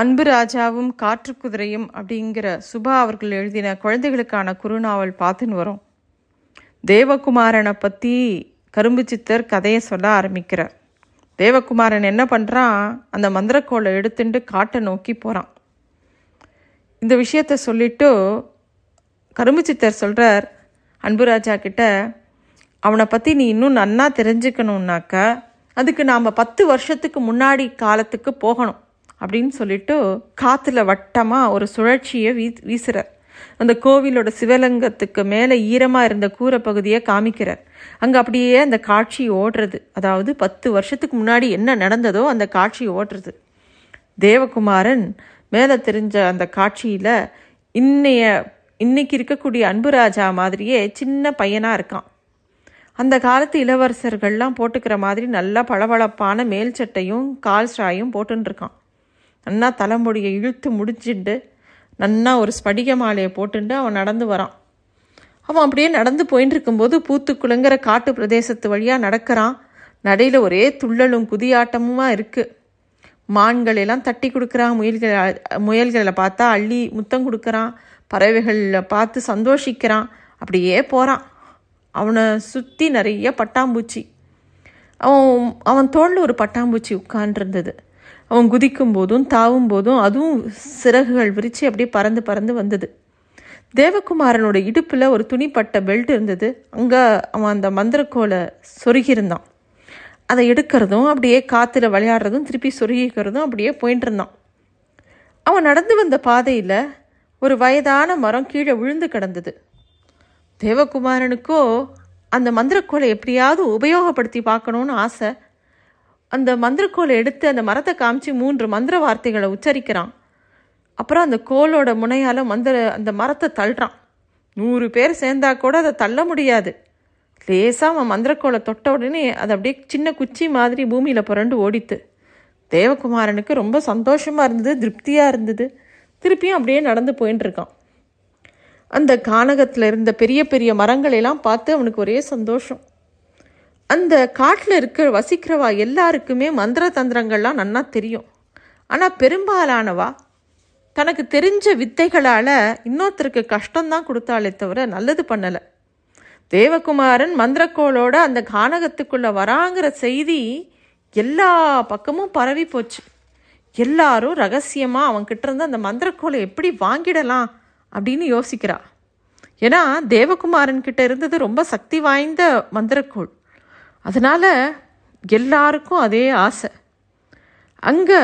அன்பு ராஜாவும் காற்று குதிரையும் அப்படிங்கிற சுபா அவர்கள் எழுதின குழந்தைகளுக்கான குறுநாவல் பார்த்துன்னு வரோம். தேவகுமாரனை பற்றி கரும்பு சித்தர் கதையை சொல்ல ஆரம்பிக்கிறார். தேவகுமாரன் என்ன பண்ணுறான் அந்த மந்திரக்கோளை எடுத்துட்டு காட்டை நோக்கி போகிறான் இந்த விஷயத்த சொல்லிட்டு கரும்பு சித்தர் சொல்கிறார் அன்புராஜா கிட்ட அவனை பற்றி நீ இன்னும் நன்னா தெரிஞ்சுக்கணுன்னாக்கா அதுக்கு நாம் பத்து வருஷத்துக்கு முன்னாடி காலத்துக்கு போகணும். அப்படின்னு சொல்லிட்டு காற்றுல வட்டமாக ஒரு சுழற்சியை வீ வீசுகிறார் அந்த கோவிலோட சிவலிங்கத்துக்கு மேலே ஈரமாக இருந்த கூரை பகுதியை காமிக்கிறார். அங்கே அப்படியே அந்த காட்சி ஓடுறது. அதாவது பத்து வருஷத்துக்கு முன்னாடி என்ன நடந்ததோ அந்த காட்சி ஓடுறது. தேவகுமாரன் மேலே தெரிஞ்ச அந்த காட்சியில் இன்னைய இன்னைக்கு இருக்கக்கூடிய அன்புராஜா மாதிரியே சின்ன பையனாக இருக்கான். அந்த காலத்து இளவரசர்கள்லாம் போட்டுக்கிற மாதிரி நல்லா பளபளப்பான மேல் சட்டையும் கால் ஸ்டாயும் போட்டுருக்கான் நன்னா தலைமுடியை இழுத்து முடிச்சுட்டு நன்னா ஒரு ஸ்படிக மாலையை போட்டுட்டு அவன் நடந்து வரான். அவன் அப்படியே நடந்து போயின்னு இருக்கும்போது பூத்துக்குளுங்கிற காட்டு பிரதேசத்து வழியாக நடக்கிறான். நடையில் ஒரே துள்ளலும் குதியாட்டமுமா இருக்குது மான்கள் எல்லாம் தட்டி கொடுக்குறான் முயல்களை முயல்களை பார்த்தா அள்ளி முத்தம் கொடுக்குறான். பறவைகளில் பார்த்து சந்தோஷிக்கிறான். அப்படியே போகிறான் அவனை சுற்றி நிறைய பட்டாம்பூச்சி. அவன் அவன் தோளில் ஒரு பட்டாம்பூச்சி உட்காண்டிருந்தது அவன் குதிக்கும் போதும் தாவும் போதும் அதுவும் சிறகுகள் விரித்து அப்படியே பறந்து பறந்து வந்தது. தேவகுமாரனோட இடுப்பில் ஒரு துணிப்பட்ட பெல்ட் இருந்தது. அங்கே அவன் அந்த மந்திரக்கோலை சொருகியிருந்தான். அதை எடுக்கிறதும் அப்படியே காற்றுல விளையாடுறதும் திருப்பி சொருகிக்கிறதும் அப்படியே போயிட்டு இருந்தான் அவன் நடந்து வந்த பாதையில் ஒரு வயதான மரம் கீழே விழுந்து கிடந்தது. தேவகுமாரனுக்கோ அந்த மந்திரக்கோலை எப்படியாவது உபயோகப்படுத்தி பார்க்கணுன்னு ஆசை. அந்த மந்திரக்கோலை எடுத்து அந்த மரத்தை காமிச்சு மூன்று மந்திர வார்த்தைகளை உச்சரிக்கிறான். அப்புறம் அந்த கோலோட முனையால் மந்திர அந்த மரத்தை தள்ளுறான். நூறு பேர் சேர்ந்தா கூட அதை தள்ள முடியாது. லேசாக அவன் மந்திரக்கோலை தொட்ட உடனே அது அப்படியே சின்ன குச்சி மாதிரி பூமியில் புரண்டு ஓடித்து. தேவகுமாரனுக்கு ரொம்ப சந்தோஷமாக இருந்தது திருப்தியாக இருந்தது. திருப்பியும் அப்படியே நடந்து போயின்னு இருக்கான் அந்த கானகத்தில் இருந்த பெரிய பெரிய மரங்களெல்லாம் பார்த்து அவனுக்கு ஒரே சந்தோஷம். அந்த காட்டில் இருக்கிற வசிக்கிறவா எல்லாருக்குமே மந்திர தந்திரங்கள்லாம் நன்னா தெரியும். ஆனால் பெரும்பாலானவா தனக்கு தெரிஞ்ச வித்தைகளால் இன்னொருத்தருக்கு கஷ்டம்தான் கொடுத்தாலே தவிர நல்லது பண்ணலை. தேவகுமாரன் மந்திரக்கோளோட அந்த கானகத்துக்குள்ளே வராங்கிற செய்தி எல்லா பக்கமும் பரவி போச்சு. எல்லாரும் ரகசியமாக அவன்கிட்ட இருந்து அந்த மந்திரக்கோளை எப்படி வாங்கிடலாம் அப்படின்னு யோசிக்கிறா. ஏன்னா தேவகுமாரன் கிட்ட இருந்தது ரொம்ப சக்தி வாய்ந்த மந்திரக்கோள். அதனால் எல்லாருக்கும் அதே ஆசை. அங்கே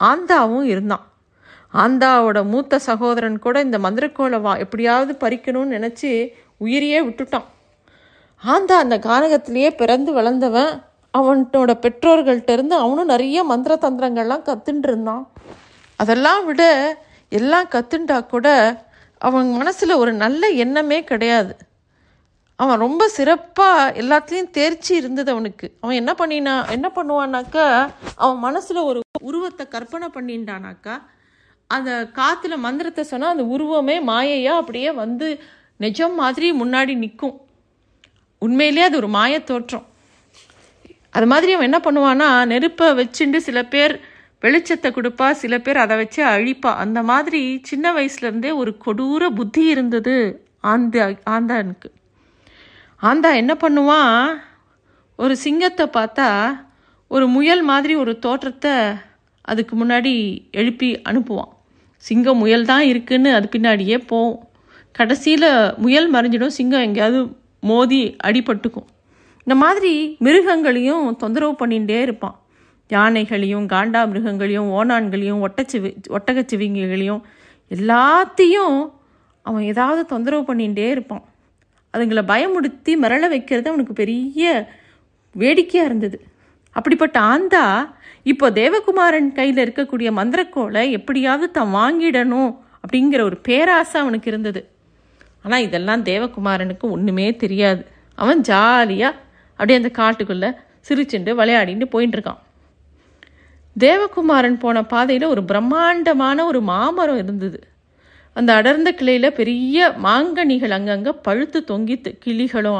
ஆந்தாவும் இருந்தான். ஆந்தாவோட மூத்த சகோதரன் கூட இந்த மந்திரக்கோளை வா எப்படியாவது பறிக்கணும்னு நினச்சி உயிரையே விட்டுட்டான். ஆந்தா அந்த கானகத்திலேயே பிறந்து வளர்ந்தவன். அவனோட பெற்றோர்கள்ட்ட இருந்து அவனும் நிறைய மந்திர தந்திரங்கள்லாம் கற்றுட்டு இருந்தான். அதெல்லாம் விட எல்லாம் கற்றுண்டா கூட அவன் மனசில் ஒரு நல்ல எண்ணமே கிடையாது. அவன் ரொம்ப சிறப்பாக எல்லாத்துலேயும் தேர்ச்சி இருந்தது அவனுக்கு. அவன் என்ன பண்ணினா என்ன பண்ணுவான்னாக்கா அவன் மனசில் ஒரு உருவத்தை கற்பனை பண்ணிட்டானாக்கா அந்த காற்றுல மந்திரத்தை சொன்னால் அந்த உருவமே மாயையாக அப்படியே வந்து நிஜம் மாதிரி முன்னாடி நிற்கும் உண்மையிலே அது ஒரு மாய தோற்றம். அது மாதிரி அவன் என்ன பண்ணுவான்னா நெருப்பை வச்சுட்டு சில பேர் வெளிச்சத்தை கொடுப்பா சில பேர் அதை வச்சு அழிப்பா. அந்த மாதிரி சின்ன வயசுலேருந்தே ஒரு கொடூர புத்தி இருந்தது ஆந்தா ஆந்தானுக்கு ஆந்தா என்ன பண்ணுவான்? ஒரு சிங்கத்தை பார்த்தா ஒரு முயல் மாதிரி ஒரு தோற்றத்தை அதுக்கு முன்னாடி எழுப்பி அனுப்புவான். சிங்கம் முயல் தான் இருக்குன்னு அது பின்னாடியே போகும். கடைசியில் முயல் மறைஞ்சிடும் சிங்கம் எங்கேயாவது மோதி அடிபட்டுக்கும். இந்த மாதிரி மிருகங்களையும் தொந்தரவு பண்ணிகிட்டே இருப்பான். யானைகளையும் காண்டா மிருகங்களையும் ஓனான்களையும் ஒட்டச்சிவி ஒட்டகச்சிவிங்களையும் எல்லாத்தையும் அவன் ஏதாவது தொந்தரவு பண்ணிகிட்டே இருப்பான். அதுங்களை பயமுடுத்தி மிரள வைக்கிறது அவனுக்கு பெரிய வேடிக்கையாக இருந்தது. அப்படிப்பட்ட ஆந்தா இப்போ தேவகுமாரன் கையில் இருக்கக்கூடிய மந்திரக்கோளை எப்படியாவது தான் வாங்கிடணும் அப்படிங்கிற ஒரு பேராசை அவனுக்கு இருந்தது. ஆனால் இதெல்லாம் தேவகுமாரனுக்கு ஒன்றுமே தெரியாது. அவன் ஜாலியாக அப்படியே அந்த காட்டுக்குள்ளே சிரிச்சுண்டு விளையாடிட்டு போயின்னு இருக்கான். தேவகுமாரன் போன பாதையில் ஒரு பிரம்மாண்டமான ஒரு மாமரம் இருந்தது. அந்த அடர்ந்த கிளையில் பெரிய மாங்கனிகள் அங்கங்கே பழுத்து தொங்கித்து கிளிகளும்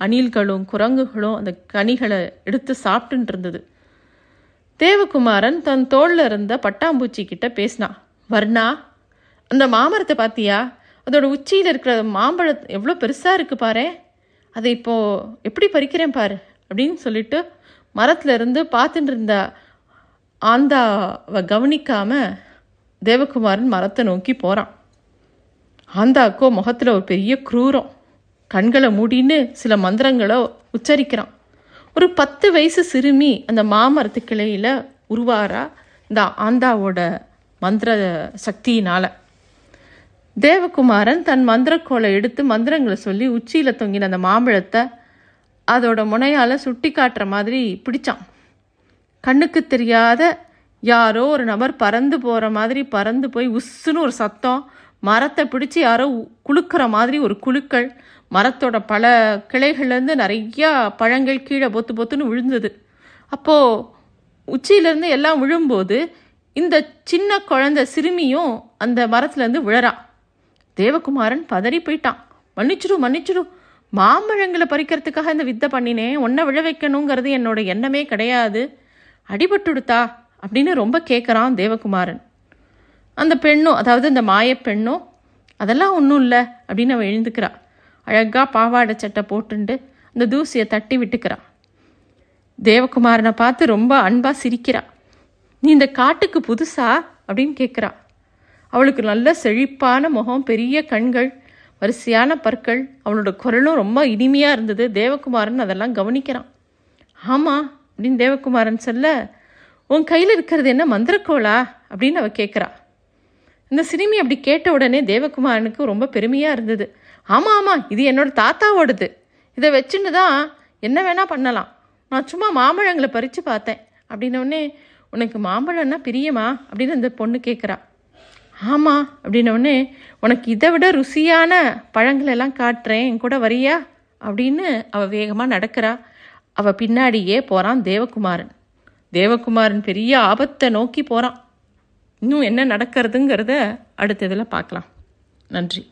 அணில்களும் குரங்குகளும் அந்த கனிகளை எடுத்து சாப்பிட்டுட்டு இருந்தது. தேவகுமாரன் தன் தோளில் இருந்த பட்டாம்பூச்சி கிட்ட பேசினான் வர்ணா அந்த மாமரத்தை பார்த்தியா அதோட உச்சியில் இருக்கிற மாம்பழம் எவ்வளோ பெருசாக இருக்கு பாரு. அதை இப்போ எப்படி பறிக்கிறேன் பாரு அப்படின்னு சொல்லிட்டு மரத்துலேருந்து பார்த்துட்டு இருந்த ஆந்தாவை கவனிக்காம தேவகுமாரன் மரத்தை நோக்கி போகிறான் ஆந்தாக்கோ முகத்தில் ஒரு பெரிய குரூரம். கண்களை மூடின்னு சில மந்திரங்களை உச்சரிக்கிறான். ஒரு பத்து வயசு சிறுமி அந்த மாமரத்து கிளையில் உருவாரா இந்த ஆந்தாவோட மந்திர சக்தியினால். தேவகுமாரன் தன் மந்திரக்கோலை எடுத்து மந்திரங்களை சொல்லி உச்சியில் தொங்கின அந்த மாம்பழத்தை அதோட முனையால் சுட்டி காட்டுற மாதிரி பிடிச்சான். கண்ணுக்கு தெரியாத யாரோ ஒரு நபர் பறந்து போகிற மாதிரி பறந்து போய் உஸ்ஸுன்னு ஒரு சத்தம் மரத்தை பிடிச்சி யாரோ குலுக்கிற மாதிரி ஒரு குலுக்கள் மரத்தோட பல கிளைகள்லேருந்து நிறையா பழங்கள் கீழே பொத்து பொத்துன்னு விழுந்தது. அப்போது உச்சியிலேருந்து எல்லாம் விழும்போது இந்த சின்ன குழந்தை சிறுமியும் அந்த மரத்துலேருந்து விழறான் தேவகுமாரன் பதறி போயிட்டான். மன்னிச்சிடு மன்னிச்சிடு. மாம்பழங்களை பறிக்கிறதுக்காக இந்த வித்தை பண்ணினேன். உன்னை விழ வைக்கணுங்கிறது என்னோட எண்ணமே கிடையாது. அடிபட்டுடுத்தா அப்படின்னு ரொம்ப கேட்குறான் தேவகுமாரன். அந்த பெண்ணும் அதாவது இந்த மாயப் பெண்ணும் அதெல்லாம் ஒன்றும் இல்லை அப்படின்னு அவள் எழுந்துக்கிறா. அழகாக பாவாடை சட்டை போட்டுண்டு அந்த தூசியை தட்டி விட்டுக்கிறா. தேவகுமாரனை பார்த்து ரொம்ப அன்பாக சிரிக்கிறா. நீ இந்த காட்டுக்கு புதுசா? அப்படின்னு கேட்குறா அவளுக்கு நல்ல செழிப்பான முகம் பெரிய கண்கள் வரிசையான பற்கள் அவளோட குரலும் ரொம்ப இனிமையாக இருந்தது. தேவகுமாரன் அதெல்லாம் கவனிக்கிறான். ஆமாம் அப்படின்னு தேவகுமாரன் சொல்ல உன் கையில் இருக்கிறது என்ன மந்திரக்கோளா? அப்படின்னு அவள் கேட்குறா இந்த சிறுமி அப்படி கேட்ட உடனே தேவகுமாரனுக்கு ரொம்ப பெருமையாக இருந்தது. ஆமாம் ஆமாம் இது என்னோட தாத்தாவோடது. இதை வச்சுன்னு தான் என்ன வேணால் பண்ணலாம். நான் சும்மா மாம்பழங்களை பறித்து பார்த்தேன். அப்படின்னோடனே உனக்கு மாம்பழம்னா பிரியமா? அப்படின்னு அந்த பொண்ணு கேட்குறா ஆமாம் அப்படின்னோடனே உனக்கு இதை விட ருசியான பழங்கள் எல்லாம் காட்டுறேன். என் கூட வரியா? அப்படின்னு அவள் வேகமாக நடக்கிறா. அவள் பின்னாடியே போகிறான் தேவகுமாரன். தேவகுமாரன் பெரிய ஆபத்தை நோக்கி போகிறான் இன்னும் என்ன நடக்கிறதுங்கிறத அடுத்த இதில் பார்க்கலாம். நன்றி.